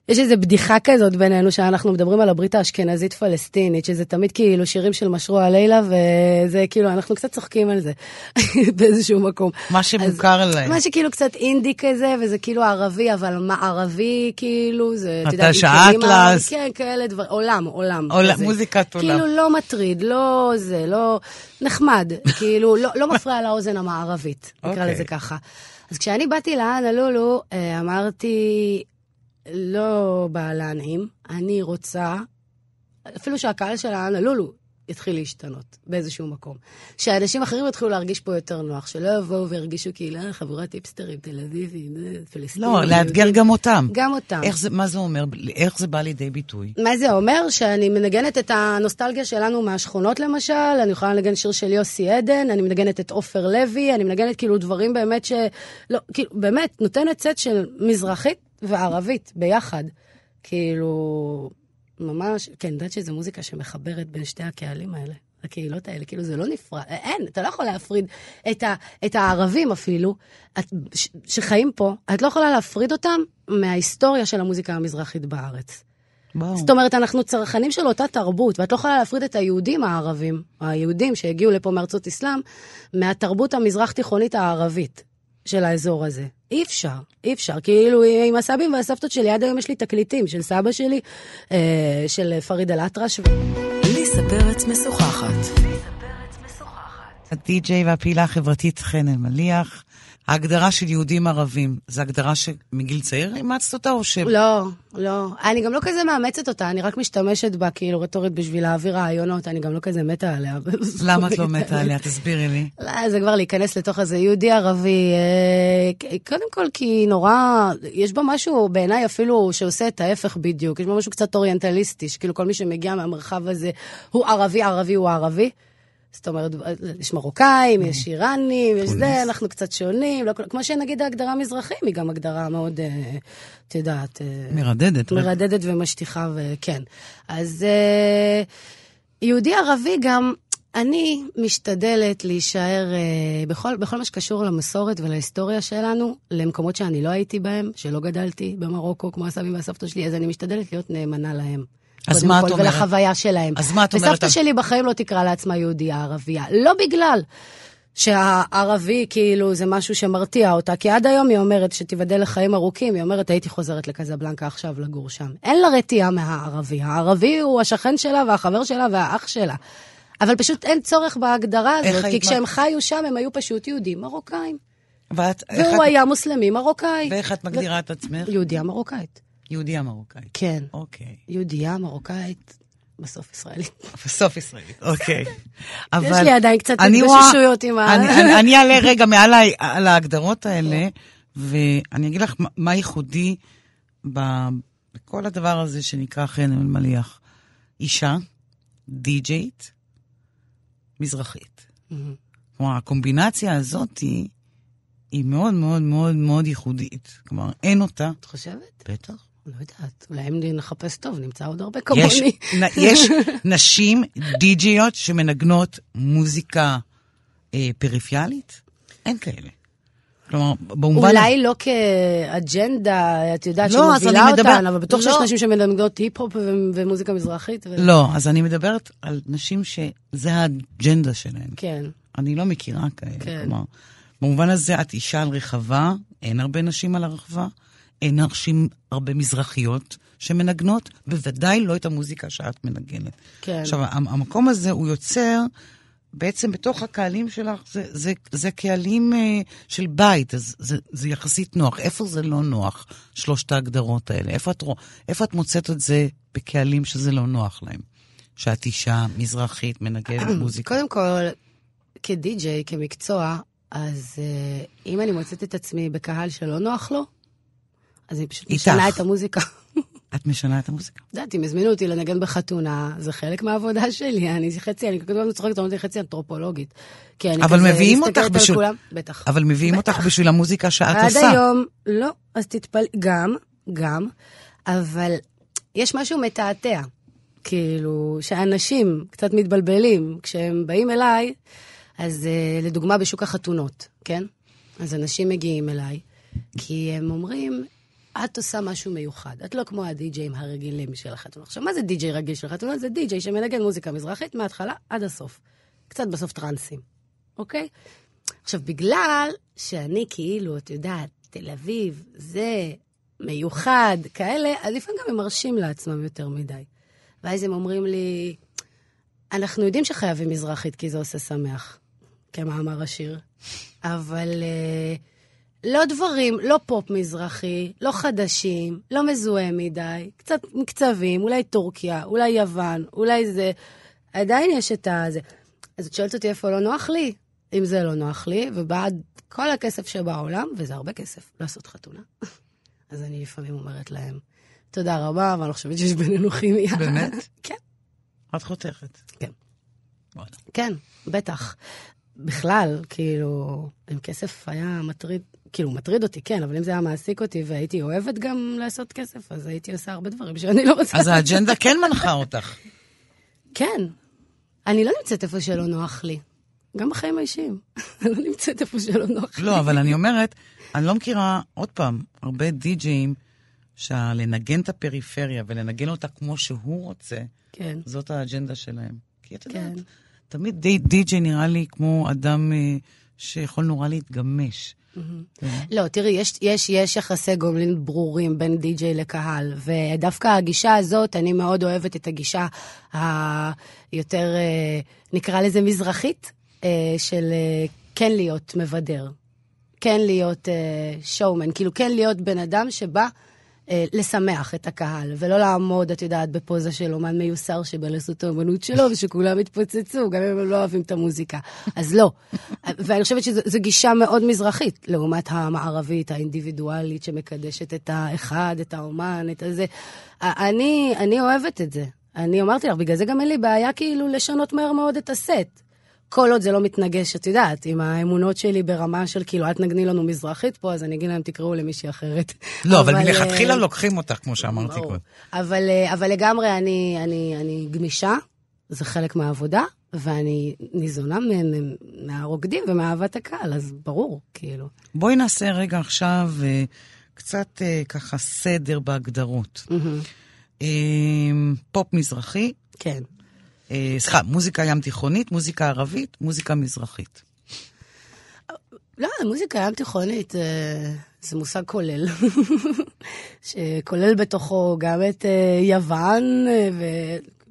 יש איזו בדיחה כזאת בינינו, שאנחנו מדברים על הברית האשכנזית-פלסטינית, שזה תמיד כאילו שירים של משרוע לילה, וזה כאילו, אנחנו קצת צוחקים על זה באיזשהו מקום. מה שמוכר להם. מה שכאילו קצת אינדי כזה, וזה כאילו ערבי, אבל מערבי, כאילו, זה, אתה יודע, שאטלס. כן, כאלה דברים, עולם, עולם. עולם, מוזיקת עולם. כאילו לא מטריד, לא זה, לא... נחמד, כאילו, לא, לא מפריע לאוזן המערבית, נקרא okay. לזה ככה. אז כשאני באתי לאנה לולו, אה, אמרתי, לא בא להנעים, אני רוצה, אפילו שהקהל של האנה לולו יתחיל להשתנות באיזשהו מקום. שאנשים אחרים יתחילו להרגיש פה יותר נוח, שלא יבואו וירגישו כאילו, אה, חבורת היפסטרים, תל אביבים, אה, פלסטינים. לא, לאתגר גם אותם. גם אותם. איך זה, מה זה אומר? איך זה בא לידי ביטוי? מה זה אומר? שאני מנגנת את הנוסטלגיה שלנו מהשכונות למשל, אני יכולה לנגן שיר של יוסי עדן, אני מנגנת את עופר לוי, אני מנגנת כאילו דברים באמת ש... לא, כאילו, באמת, נותנת סט של מזרחית וערבית ביחד. כאילו... ממש, כן, אני יודעת שזו מוזיקה שמחברת בין שתי הקהלים האלה, הקהילות האלה, כאילו זה לא נפרד, אין, אתה לא יכול להפריד את, ה, את הערבים אפילו, את, ש, שחיים פה, את לא יכולה להפריד אותם מההיסטוריה של המוזיקה המזרחית בארץ. וואו. זאת אומרת, אנחנו צרכנים של אותה תרבות, ואת לא יכולה להפריד את היהודים הערבים, היהודים שהגיעו לפה מארצות אסלאם, מהתרבות המזרח-תיכונית הערבית. של האזור הזה. אי אפשר, אי אפשר. כאילו, עם הסבים והסבתות שלי, עד היום יש לי תקליטים של סבא שלי, אה, של פריד אל-אטרש. ליסה פרץ משוחחת. הדי-ג'יי והפעילה החברתית חן אלמליח. ההגדרה של יהודים ערבים, זו הגדרה שמגיל צעיר אימצת אותה או ש... לא, לא. אני גם לא כזה מאמצת אותה, אני רק משתמשת בה כאילו רטורית בשביל להעביר רעיונות, אני גם לא כזה מתה עליה. למה את לא מתה עליה? תסבירי לי. לא, זה כבר להיכנס לתוך איזה יהודי ערבי. אה, קודם כל כי נורא, יש בה משהו בעיניי אפילו שעושה את ההפך בדיוק. יש בה משהו קצת אוריינטליסטי, שכאילו כל מי שמגיע מהמרחב הזה הוא ערבי, ערבי הוא ערבי. זאת אומרת, יש מרוקאים, יש איראנים, יש זה, אנחנו קצת שונים. לא, כמו שנגיד ההגדרה מזרחים היא גם הגדרה מאוד, אה, את יודעת... אה, מרדדת. מרדדת ומשטיחה, וכן. אז אה, יהודי ערבי גם, אני משתדלת להישאר בכל, בכל מה שקשור למסורת ולהיסטוריה שלנו, למקומות שאני לא הייתי בהם, שלא גדלתי במרוקו כמו הסבים והסבתות שלי, אז אני משתדלת להיות נאמנה להם. אז מה את אומרת? ולחוויה שלהם. אז מה את אומרת? וסבתא שלי בחיים לא תקרא לעצמה יהודייה ערבייה. לא בגלל שהערבי כאילו זה משהו שמרתיע אותה, כי עד היום היא אומרת שתיבדל לחיים ארוכים, היא אומרת הייתי חוזרת לקזבלנקה עכשיו לגור שם. אין לה רתיעה מהערבי. הערבי הוא השכן שלה והחבר שלה והאח שלה. אבל פשוט אין צורך בהגדרה הזאת, כי כשהם חיו שם הם היו פשוט יהודים מרוקאים. ואת, והוא את... היה מוסלמי מרוקאי. ואיך את מגדירה ו... את עצמך? יהודייה מרוקאית. יהודייה מרוקאית. כן. אוקיי. יהודייה מרוקאית, בסוף ישראלית. בסוף ישראלית, אוקיי. אבל... יש לי עדיין קצת התגוששויות עם ה... אני אעלה רגע מעל ההגדרות האלה, ואני אגיד לך מה ייחודי בכל הדבר הזה שנקרא חן אלמליח. אישה, די-ג'יית, מזרחית. כלומר, הקומבינציה הזאת היא... היא מאוד מאוד מאוד מאוד ייחודית. כלומר, אין אותה. את חושבת? בטח. לא יודעת, אולי אם נחפש טוב, נמצא עוד הרבה כמוני. יש, יש נשים די-ג'יות שמנגנות מוזיקה אה, פריפיאלית? אין כאלה. כלומר, במובן... אולי לא כאג'נדה, את יודעת, לא, שמובילה אותן, מדבר... אבל בטוח לא. שיש נשים שמנגנות היפ-הופ ומוזיקה מזרחית. ו... לא, אז אני מדברת על נשים שזה האג'נדה שלהן. כן. אני לא מכירה כאלה. כן. כלומר, במובן הזה את אישה על רחבה, אין הרבה נשים על הרחבה. אין נשים הרבה מזרחיות שמנגנות, בוודאי לא את המוזיקה שאת מנגנת. כן. עכשיו, המקום הזה הוא יוצר, בעצם בתוך הקהלים שלך, זה, זה, זה קהלים uh, של בית, אז זה, זה יחסית נוח. איפה זה לא נוח, שלושת ההגדרות האלה? איפה את, איפה את מוצאת את זה בקהלים שזה לא נוח להם? שאת אישה מזרחית, מנגנת מוזיקה. קודם כל, כדי-ג'יי, כמקצוע, אז uh, אם אני מוצאת את עצמי בקהל שלא נוח לו, אז אני פשוט איתך. משנה את המוזיקה. את משנה את המוזיקה. את יודעת, אם הזמינו אותי לנגן בחתונה, זה חלק מהעבודה שלי. אני חצי, אני כל הזמן צוחקת, אמרתי חצי אנתרופולוגית. כי אני אבל כזה מביאים אותך בשביל... כולם, בטח. אבל מביאים בטח. אותך בשביל המוזיקה שאת עד עושה. עד היום, לא. אז תתפלא, גם, גם, אבל יש משהו מתעתע. כאילו, שאנשים קצת מתבלבלים כשהם באים אליי, אז uh, לדוגמה בשוק החתונות, כן? אז אנשים מגיעים אליי, כי הם אומרים, את עושה משהו מיוחד. את לא כמו הדי-ג'אים הרגילים של החתונה. עכשיו, מה זה די-ג'יי רגיל של חתונה? זה די-ג'יי שמנגן מוזיקה מזרחית מההתחלה עד הסוף. קצת בסוף טרנסים, אוקיי? עכשיו, בגלל שאני כאילו, את יודעת, תל אביב, זה מיוחד, כאלה, אז לפעמים גם הם מרשים לעצמם יותר מדי. ואז הם אומרים לי, אנחנו יודעים שחייבים מזרחית כי זה עושה שמח, כמאמר השיר, אבל uh, לא דברים, לא פופ מזרחי, לא חדשים, לא מזוהה מדי, קצת מקצבים, אולי טורקיה, אולי יוון, אולי זה, עדיין יש את הזה. אז את שואלת אותי איפה לא נוח לי? אם זה לא נוח לי, ובעד כל הכסף שבעולם, וזה הרבה כסף, לעשות חתונה. אז אני לפעמים אומרת להם, תודה רבה, אבל אני חושבת שיש בינינו כימיה. באמת? כן. את חותכת. כן. וואלה. כן, בטח. בכלל, כאילו, אם כסף היה מטריד, כאילו, מטריד אותי, כן, אבל אם זה היה מעסיק אותי והייתי אוהבת גם לעשות כסף, אז הייתי עושה הרבה דברים שאני לא רוצה. אז האג'נדה כן מנחה אותך. כן. אני לא נמצאת איפה שלא נוח לי. גם בחיים האישיים. אני לא נמצאת איפה שלא נוח לי. לא, אבל אני אומרת, אני לא מכירה, עוד פעם, הרבה די-ג'אים, שלנגן את הפריפריה ולנגן אותה כמו שהוא רוצה, כן. זאת האג'נדה שלהם. כי את יודעת, כן. תמיד די- די-ג'יי נראה לי כמו אדם אה, שיכול נורא להתגמש. לא, תראי, יש, יש, יש יחסי גומלין ברורים בין די-ג'יי לקהל, ודווקא הגישה הזאת, אני מאוד אוהבת את הגישה היותר, אה, נקרא לזה מזרחית, אה, של אה, כן להיות מבדר, כן להיות שואומן, כאילו כן להיות בן אדם שבא לשמח את הקהל, ולא לעמוד, את יודעת, בפוזה של אומן מיוסר את האומנות שלו, ושכולם יתפוצצו, גם אם הם לא אוהבים את המוזיקה. אז לא. ואני חושבת שזו גישה מאוד מזרחית, לעומת המערבית, האינדיבידואלית, שמקדשת את האחד, את האומן, את הזה. אני, אני אוהבת את זה. אני אמרתי לך, בגלל זה גם אין לי בעיה כאילו לשנות מהר מאוד את הסט. כל עוד זה לא מתנגש, את יודעת, עם האמונות שלי ברמה של כאילו, אל תנגני לנו מזרחית פה, אז אני אגיד להם, תקראו למישהי אחרת. לא, אבל אה, מלכתחילה לוקחים אותך, כמו שאמרתי. קודם. אבל, אה, אבל לגמרי, אני, אני, אני גמישה, זה חלק מהעבודה, ואני ניזונה מהרוקדים ומאהבת הקהל, אז ברור, כאילו. בואי נעשה רגע עכשיו אה, קצת אה, ככה סדר בהגדרות. אה, פופ מזרחי, כן. אה, סליחה, מוזיקה ים תיכונית, מוזיקה ערבית, מוזיקה מזרחית. לא, מוזיקה ים תיכונית אה, זה מושג כולל, שכולל בתוכו גם את אה, יוון,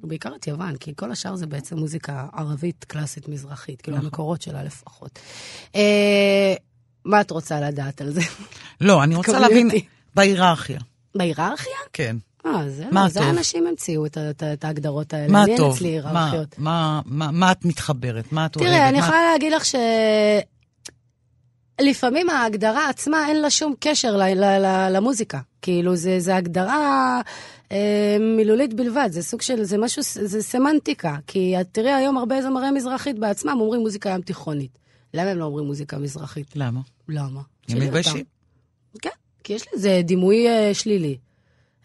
ובעיקר את יוון, כי כל השאר זה בעצם מוזיקה ערבית קלאסית מזרחית, כאילו המקורות שלה לפחות. מה את רוצה לדעת על זה? לא, אני רוצה להבין. בהיררכיה. בהיררכיה? כן. אה, זה מה לא, זה הטוב? אנשים המציאו את, ההגדרות האלה. מה טוב? אצלי מה, היררכיות. מה, מה, מה את מתחברת? מה את אוהבת? תראה, אני מה- יכולה להגיד לך ש... לפעמים ההגדרה עצמה אין לה שום קשר ל- ל- ל- למוזיקה. כאילו, זה, זה הגדרה אה, מילולית בלבד, זה סוג של, זה משהו, זה סמנטיקה. כי את תראי היום הרבה זמרי מזרחית בעצמם אומרים מוזיקה ים תיכונית. למה הם לא אומרים מוזיקה מזרחית? למה? למה? הם. מתביישים. כן, כי יש לזה דימוי אה, שלילי.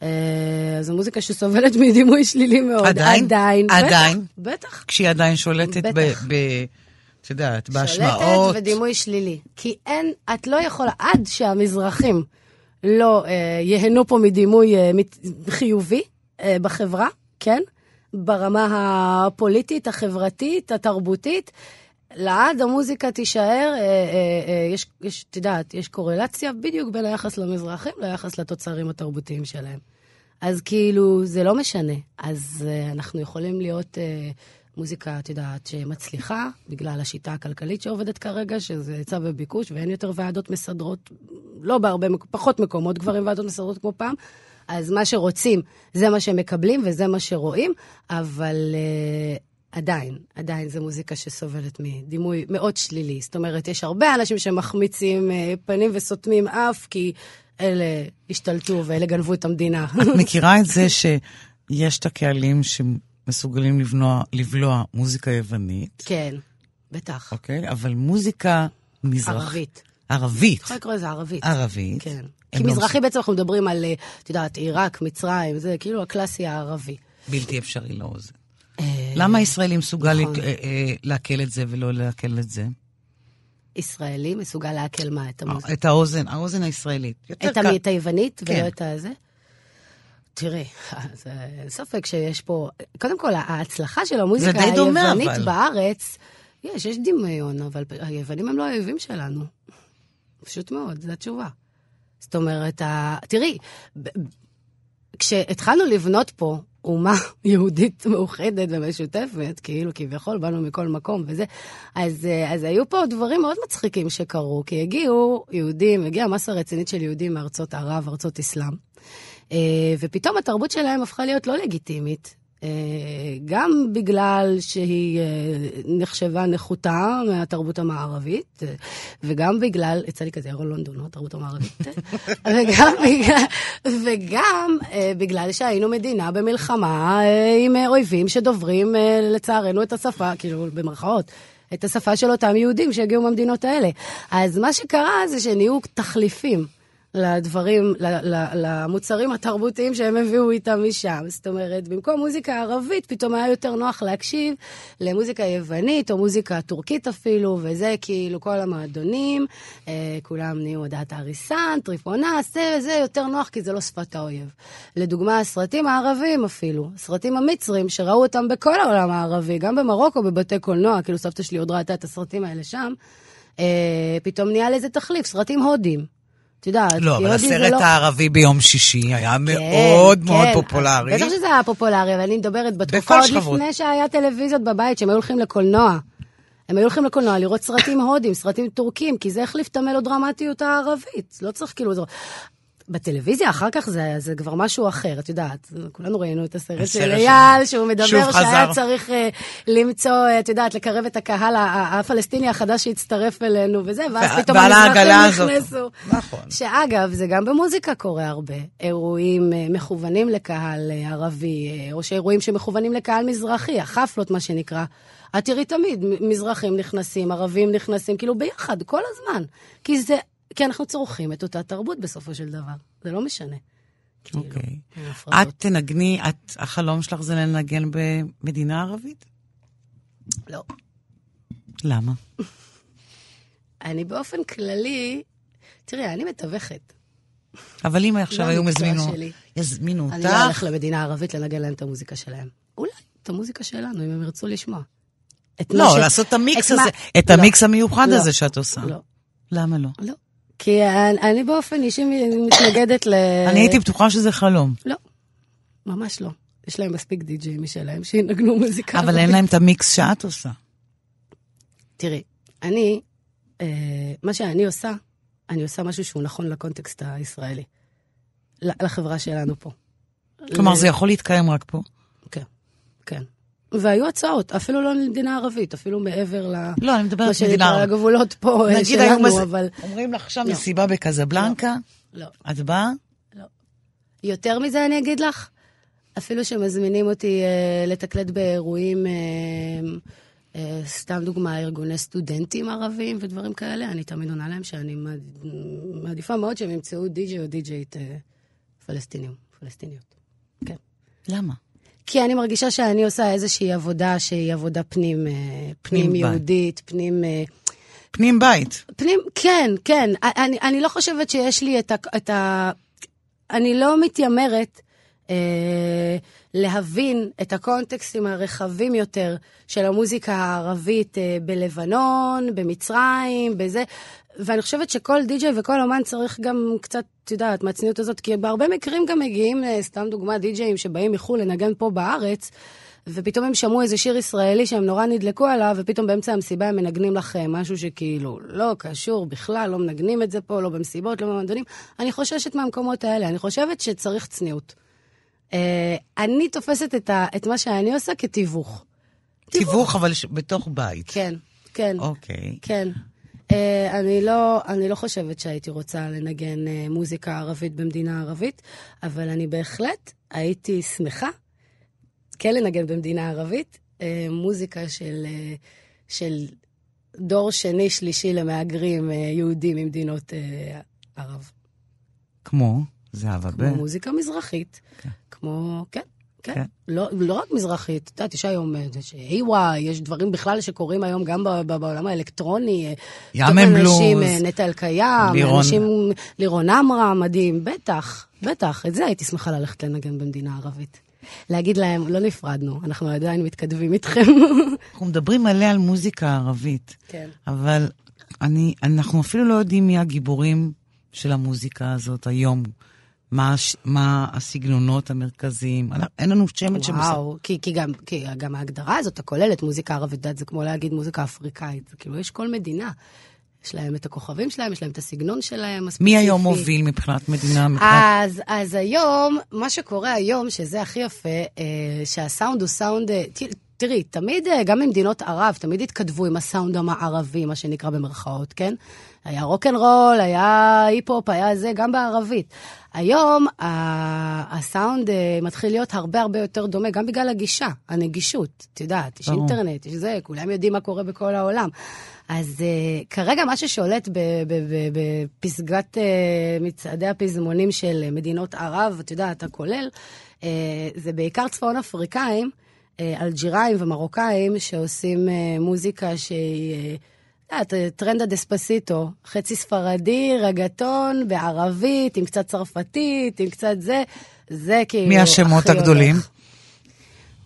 אה, זו מוזיקה שסובלת מדימוי שלילי מאוד. עדיין? עדיין. עדיין? בטח, בטח. כשהיא עדיין שולטת ב... בטח. ב- את יודעת, בהשמעות. שולטת ודימוי שלילי. כי אין, את לא יכולה, עד שהמזרחים לא אה, ייהנו פה מדימוי אה, חיובי אה, בחברה, כן? ברמה הפוליטית, החברתית, התרבותית, לעד המוזיקה תישאר, אה, אה, אה, יש, יש, את יודעת, יש קורלציה בדיוק בין היחס למזרחים ליחס לתוצרים התרבותיים שלהם. אז כאילו, זה לא משנה. אז אנחנו יכולים להיות מוזיקה, את יודעת, שמצליחה, בגלל השיטה הכלכלית שעובדת כרגע, שזה היצע וביקוש, ואין יותר ועדות מסדרות, לא בהרבה, פחות מקומות כבר עם ועדות מסדרות כמו פעם. אז מה שרוצים, זה מה שהם מקבלים וזה מה שרואים, אבל עדיין, עדיין זו מוזיקה שסובלת מדימוי מאוד שלילי. זאת אומרת, יש הרבה אנשים שמחמיצים uh, פנים וסותמים אף, כי אלה השתלטו ואלה גנבו את המדינה. את מכירה את זה שיש את הקהלים שמסוגלים לבנוע, לבלוע מוזיקה יוונית, כן, בטח. אוקיי? אבל מוזיקה מזרח... ערבית. ערבית. יכולה לקרוא לזה ערבית. ערבית. כן. כי לא מזרחי בעצם אנחנו מדברים על, אה, את יודעת, עיראק, מצרים, זה כאילו הקלאסי הערבי. בלתי אפשרי לאוזן. למה הישראלי מסוגל נכון. אה, אה, לעכל את זה ולא לעכל את זה? ישראלי מסוגל לעכל מה? את המוזיקה? את האוזן, האוזן הישראלית. את. המ- את היוונית כן. ולא את הזה? תראי, אה, אין ספק שיש פה, קודם כל, ההצלחה של המוזיקה היוונית אבל. בארץ, יש, יש דמיון, אבל היוונים הם לא האויבים שלנו. פשוט מאוד, זו התשובה. זאת אומרת, ה... תראי, כשהתחלנו לבנות פה אומה יהודית מאוחדת ומשותפת, כאילו כביכול באנו מכל מקום וזה, אז, אה, אז היו פה דברים מאוד מצחיקים שקרו, כי הגיעו יהודים, הגיעה מסה רצינית של יהודים מארצות ערב, ארצות אסלאם, אה, ופתאום התרבות שלהם הפכה להיות לא לגיטימית. אה, גם בגלל שהיא אה, נחשבה נחותה מהתרבות המערבית, אה, וגם בגלל, יצא לי כזה ירון לונדון, לא? התרבות המערבית, וגם, בגלל, וגם בגלל שהיינו מדינה במלחמה עם אויבים שדוברים לצערנו את השפה, כאילו במרכאות. את השפה של אותם יהודים שהגיעו מהמדינות האלה. אז מה שקרה זה שנהיו תחליפים לדברים, למוצרים התרבותיים שהם הביאו איתם משם. זאת אומרת, במקום מוזיקה ערבית, פתאום היה יותר נוח להקשיב למוזיקה יוונית, או מוזיקה טורקית אפילו, וזה כאילו כל המועדונים, אה, כולם נהיו הודעת האריס סאן, טריפונס, זה, זה יותר נוח כי זה לא שפת האויב. לדוגמה, הסרטים הערבים אפילו, הסרטים המצרים, שראו אותם בכל העולם הערבי, גם במרוקו בבתי קולנוע, כאילו סבתא שלי עוד ראתה את הסרטים האלה שם, אה, פתאום נהיה לזה תחליף, סרטים הודים. את יודעת, לא, אבל הסרט לא- הערבי ביום שישי היה כן, מאוד מאוד כן. פופולרי. בטח שזה היה פופולרי, אבל אני מדברת בתקופה עוד שכבות. לפני שהיה טלוויזיות בבית, שהם היו הולכים לקולנוע. הם היו הולכים לקולנוע לראות סרטים הודים, סרטים טורקים, כי זה החליף את המלודרמטיות הערבית. לא צריך כאילו... בטלוויזיה אחר כך זה, זה כבר משהו אחר, את יודעת, כולנו ראינו את הסרט של אייל, שהוא מדבר שהיה חזר. צריך uh, למצוא, uh, את יודעת, לקרב את הקהל הפלסטיני החדש שהצטרף אלינו וזה, ואז ו- פתאום המזרחים. נכנסו. נכון. שאגב, זה גם במוזיקה קורה הרבה. אירועים אה, מכוונים לקהל אה, ערבי, אה, או שאירועים שמכוונים לקהל מזרחי, החפלות, מה שנקרא. את תראי תמיד, מזרחים נכנסים, ערבים נכנסים, כאילו ביחד, כל הזמן. כי זה, כי אנחנו צורכים את אותה תרבות בסופו של דבר. זה לא משנה. כאילו, אוקיי. אין את. תנגני, את, החלום שלך זה לנגן במדינה ערבית? לא. למה? אני באופן כללי, תראי, אני מתווכת. אבל אם עכשיו לא היו מזמינו. יזמינו אני לא אותך, הולך למדינה ערבית לנגן להם את המוזיקה שלהם. אולי את המוזיקה שלנו, אם הם ירצו לשמוע. לא, ש- לעשות את המיקס את מה- הזה, את לא. המיקס המיוחד לא. הזה שאת עושה. לא, למה לא? לא. כי אני, אני באופן אישי מתנגדת ל... אני הייתי בטוחה שזה חלום, לא, ממש לא. יש להם מספיק די-ג'יי משלהם שינגנו מוזיקה. אבל אין להם את המיקס שאת עושה. תראי, אני, אה, מה שאני עושה, אני עושה משהו שהוא נכון לקונטקסט הישראלי. לחברה שלנו פה. כלומר, ל- זה יכול להתקיים רק פה. כן, כן. והיו הצעות, אפילו לא למדינה ערבית, אפילו מעבר ל... לא, אני מדברת על מדינה ערבית. הגבולות פה אה, נגיד היום שלנו, הזה- אבל... אומרים לך עכשיו לא. מסיבה בקזבלנקה, לא. את באה? יותר מזה אני אגיד לך, אפילו שמזמינים אותי אה, לתקלט באירועים, אה, אה, סתם דוגמה, ארגוני סטודנטים ערבים ודברים כאלה, אני תמיד עונה להם שאני מעד- מעדיפה מאוד שהם ימצאו די-ג'יי או די-ג'יית אה, פלסטינים, פלסטיניות. כן. למה? כי אני מרגישה שאני עושה איזושהי עבודה שהיא עבודה פנים, אה, פנים פנים בית. יהודית, פנים... אה, פנים בית. פנים, כן, כן. אני, אני לא חושבת שיש לי את ה... את ה אני לא מתיימרת אה, להבין את הקונטקסטים הרחבים יותר של המוזיקה הערבית אה, בלבנון, במצרים, בזה. ואני חושבת שכל די-ג'יי וכל אומן צריך גם קצת, את יודעת, מהצניעות הזאת, כי בהרבה מקרים גם מגיעים, אה, סתם דוגמה, די-ג'אים שבאים מחו"ל לנגן פה בארץ, ופתאום הם שמעו איזה שיר ישראלי שהם נורא נדלקו עליו, ופתאום באמצע המסיבה הם מנגנים לך אה, משהו שכאילו לא קשור בכלל, לא מנגנים את זה פה, לא במסיבות, לא במועדונים. אני חוששת מהמקומות האלה, אני חושבת שצריך צניעות. אה, אני תופסת את, ה, את מה שאני עושה כתיווך. תיווך, אבל ש- בתוך בית. כן, כן. אוקיי. כן. Uh, אני, לא, אני לא חושבת שהייתי רוצה לנגן uh, מוזיקה ערבית במדינה ערבית, אבל אני בהחלט הייתי שמחה כן לנגן במדינה ערבית uh, מוזיקה של, של דור שני, שלישי למהגרים יהודים ממדינות ערב. כמו זהבה כמו בן. מוזיקה מזרחית, כמו, כן, כן. כן. לא, לא רק מזרחית, את יודעת, יש היום היוואי, יש דברים בכלל שקורים היום גם בעולם האלקטרוני. ים הם אנשים, בלוז. אה, נטע אלקיים, לירון. אנשים, לירון עמרם, מדהים, בטח, בטח, את זה הייתי שמחה ללכת לנגן במדינה ערבית. להגיד להם, לא נפרדנו, אנחנו עדיין מתכתבים איתכם. אנחנו מדברים מלא על מוזיקה ערבית, כן. אבל אני, אנחנו אפילו לא יודעים מי הגיבורים של המוזיקה הזאת היום. מה, מה הסגנונות המרכזיים. אין לנו שמץ של מושג. וואו, כי, כי, גם, כי גם ההגדרה הזאת הכוללת מוזיקה ערבית דת, זה כמו להגיד מוזיקה אפריקאית. זה כאילו, יש כל מדינה. יש להם את הכוכבים שלהם, יש להם את הסגנון שלהם הספציפי. מי היום מוביל מבחינת מדינה? מבחינת... אז, אז היום, מה שקורה היום, שזה הכי יפה, אה, שהסאונד הוא סאונד... אה, תראי, תמיד, אה, גם במדינות ערב, תמיד התכתבו עם הסאונד המערבי, מה שנקרא במרכאות, כן? היה רוקנרול, היה היפ-הופ, היה זה, גם בערבית. היום הסאונד אה, מתחיל להיות הרבה הרבה יותר דומה, גם בגלל הגישה, הנגישות. את יודעת, יש. אינטרנט, יש זה, כולם יודעים מה קורה בכל העולם. אז uh, כרגע מה ששולט בפסגת uh, מצעדי הפזמונים של מדינות ערב, את יודעת, הכולל, זה בעיקר צפון אפריקאים, אלג'יראים ומרוקאים, שעושים מוזיקה שהיא... את יודעת, אה, טרנד הדספסיטו, חצי ספרדי, רגטון, בערבית, עם קצת צרפתית, עם קצת זה, זה כאילו... מי השמות הגדולים? הולך.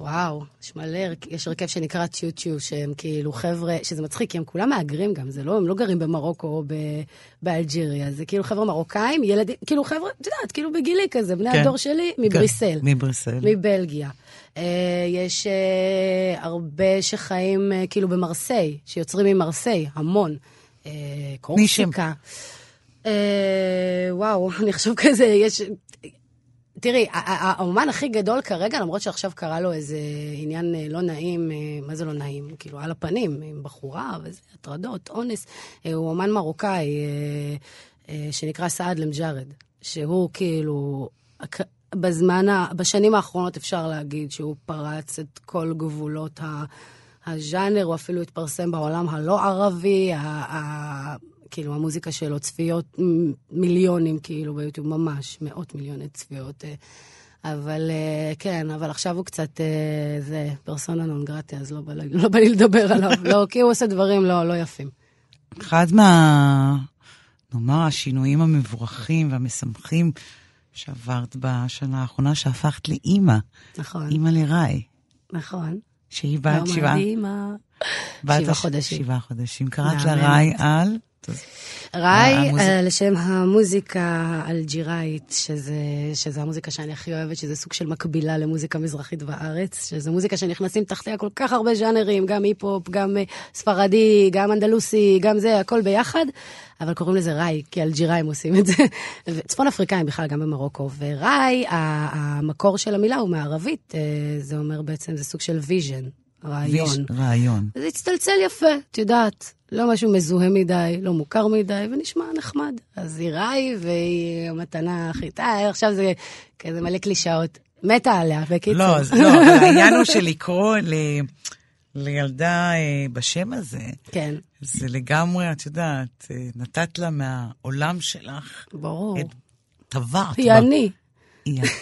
וואו, יש מלא, יש הרכב שנקרא צ'יו-צ'יו, שהם כאילו חבר'ה, שזה מצחיק, כי הם כולם מהגרים גם, זה לא, הם לא גרים במרוקו או באלג'יריה, זה כאילו חבר'ה מרוקאים, ילדים, כאילו חבר'ה, את יודעת, כאילו בגילי כזה, בני כן. הדור שלי, מבריסל. מבריסל. מבלגיה. אה, יש אה, הרבה שחיים אה, כאילו במרסיי, שיוצרים ממרסיי, המון. קורסיקה. וואו, אני אחשוב כזה, יש... תראי, האומן הכי גדול כרגע, למרות שעכשיו קרה לו איזה עניין לא נעים, מה זה לא נעים? כאילו, על הפנים, עם בחורה וזה, הטרדות, אונס. הוא אומן מרוקאי שנקרא סעד למג'ארד, שהוא כאילו, בזמן, ה- בשנים האחרונות אפשר להגיד שהוא פרץ את כל גבולות ה... הז'אנר, הוא אפילו התפרסם בעולם הלא ערבי, ה- ה- כאילו המוזיקה שלו, צפיות מיליונים כאילו ביוטיוב, ממש, מאות מיליוני צפיות. אה. אבל אה, כן, אבל עכשיו הוא קצת, אה, זה פרסונה נון גרטה, אז לא בא לא בא לי לדבר עליו, לא, כי הוא עושה דברים לא, לא יפים. אחד מה... נאמר, השינויים המבורכים והמשמחים שעברת בשנה האחרונה, שהפכת לאימא, נכון, אימא לראי, נכון. שהיא בת לא שבעה... מדהימה. בת שבעה הש- חודשים. שבעה חודשים. קראת לה. ראי על... ראי, המוזיק- אה, לשם המוזיקה האלג'יראית, שזה, שזה המוזיקה שאני הכי אוהבת, שזה סוג של מקבילה למוזיקה מזרחית בארץ, שזה מוזיקה שנכנסים תחתיה כל כך הרבה ז'אנרים, גם היפ-הופ, גם אה, ספרדי, גם אנדלוסי, גם זה, הכל ביחד, אבל קוראים לזה ראי, כי אלג'יראים עושים את זה. צפון אפריקאים בכלל, גם במרוקו. וראי, המקור של המילה הוא מערבית, אה, זה אומר בעצם, זה סוג של vision, רעיון. ויש- רעיון. זה הצטלצל יפה, את יודעת. לא משהו מזוהה מדי, לא מוכר מדי, ונשמע נחמד. אז היא ראי, והיא המתנה הכי... אה, עכשיו זה כזה מלא קלישאות. מתה עליה, בקיצור. לא, אז לא, העניין הוא של לקרוא ל- לילדה אה, בשם הזה, כן, זה לגמרי, את יודעת, אה, נתת לה מהעולם שלך, ברור. את- טבעת. היא. אני.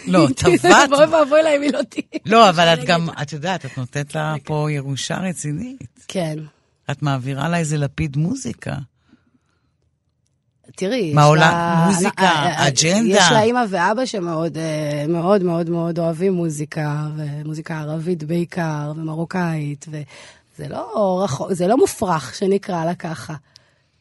לא, טבעת. בואי ואבוי לה אם היא לא תהיה. לא, אבל את גם, את יודעת, את נותנת לה פה ירושה רצינית. כן. את מעבירה לה איזה לפיד מוזיקה. תראי, יש לה... מוזיקה, אה, אה, אג'נדה. יש לה אימא ואבא שמאוד אה, מאוד מאוד מאוד אוהבים מוזיקה, ומוזיקה ערבית בעיקר, ומרוקאית, וזה לא רחוק, זה לא מופרך שנקרא לה ככה,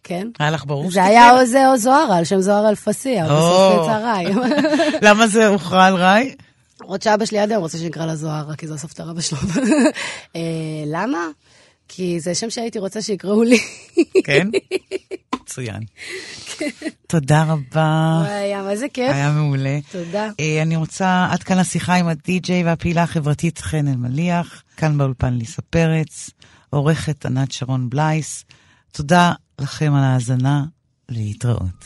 כן? היה לך ברור זה היה או זה או זוהרה, על שם זוהרה אלפסיה, או. בסוף צהריים. למה זה הוכרע על ראי? למרות שאבא שלי עד היום רוצה שנקרא לה זוהרה, כי זו הסבתא רבא שלו. אה, למה? כי זה שם שהייתי רוצה שיקראו לי. כן? מצוין. תודה רבה. היה, מה זה כיף. היה מעולה. תודה. אה, אני רוצה, עד כאן השיחה עם הדי-ג'יי והפעילה החברתית חן אלמליח, כאן באולפן ליסה פרץ, עורכת ענת שרון בלייס. תודה לכם על ההאזנה, להתראות.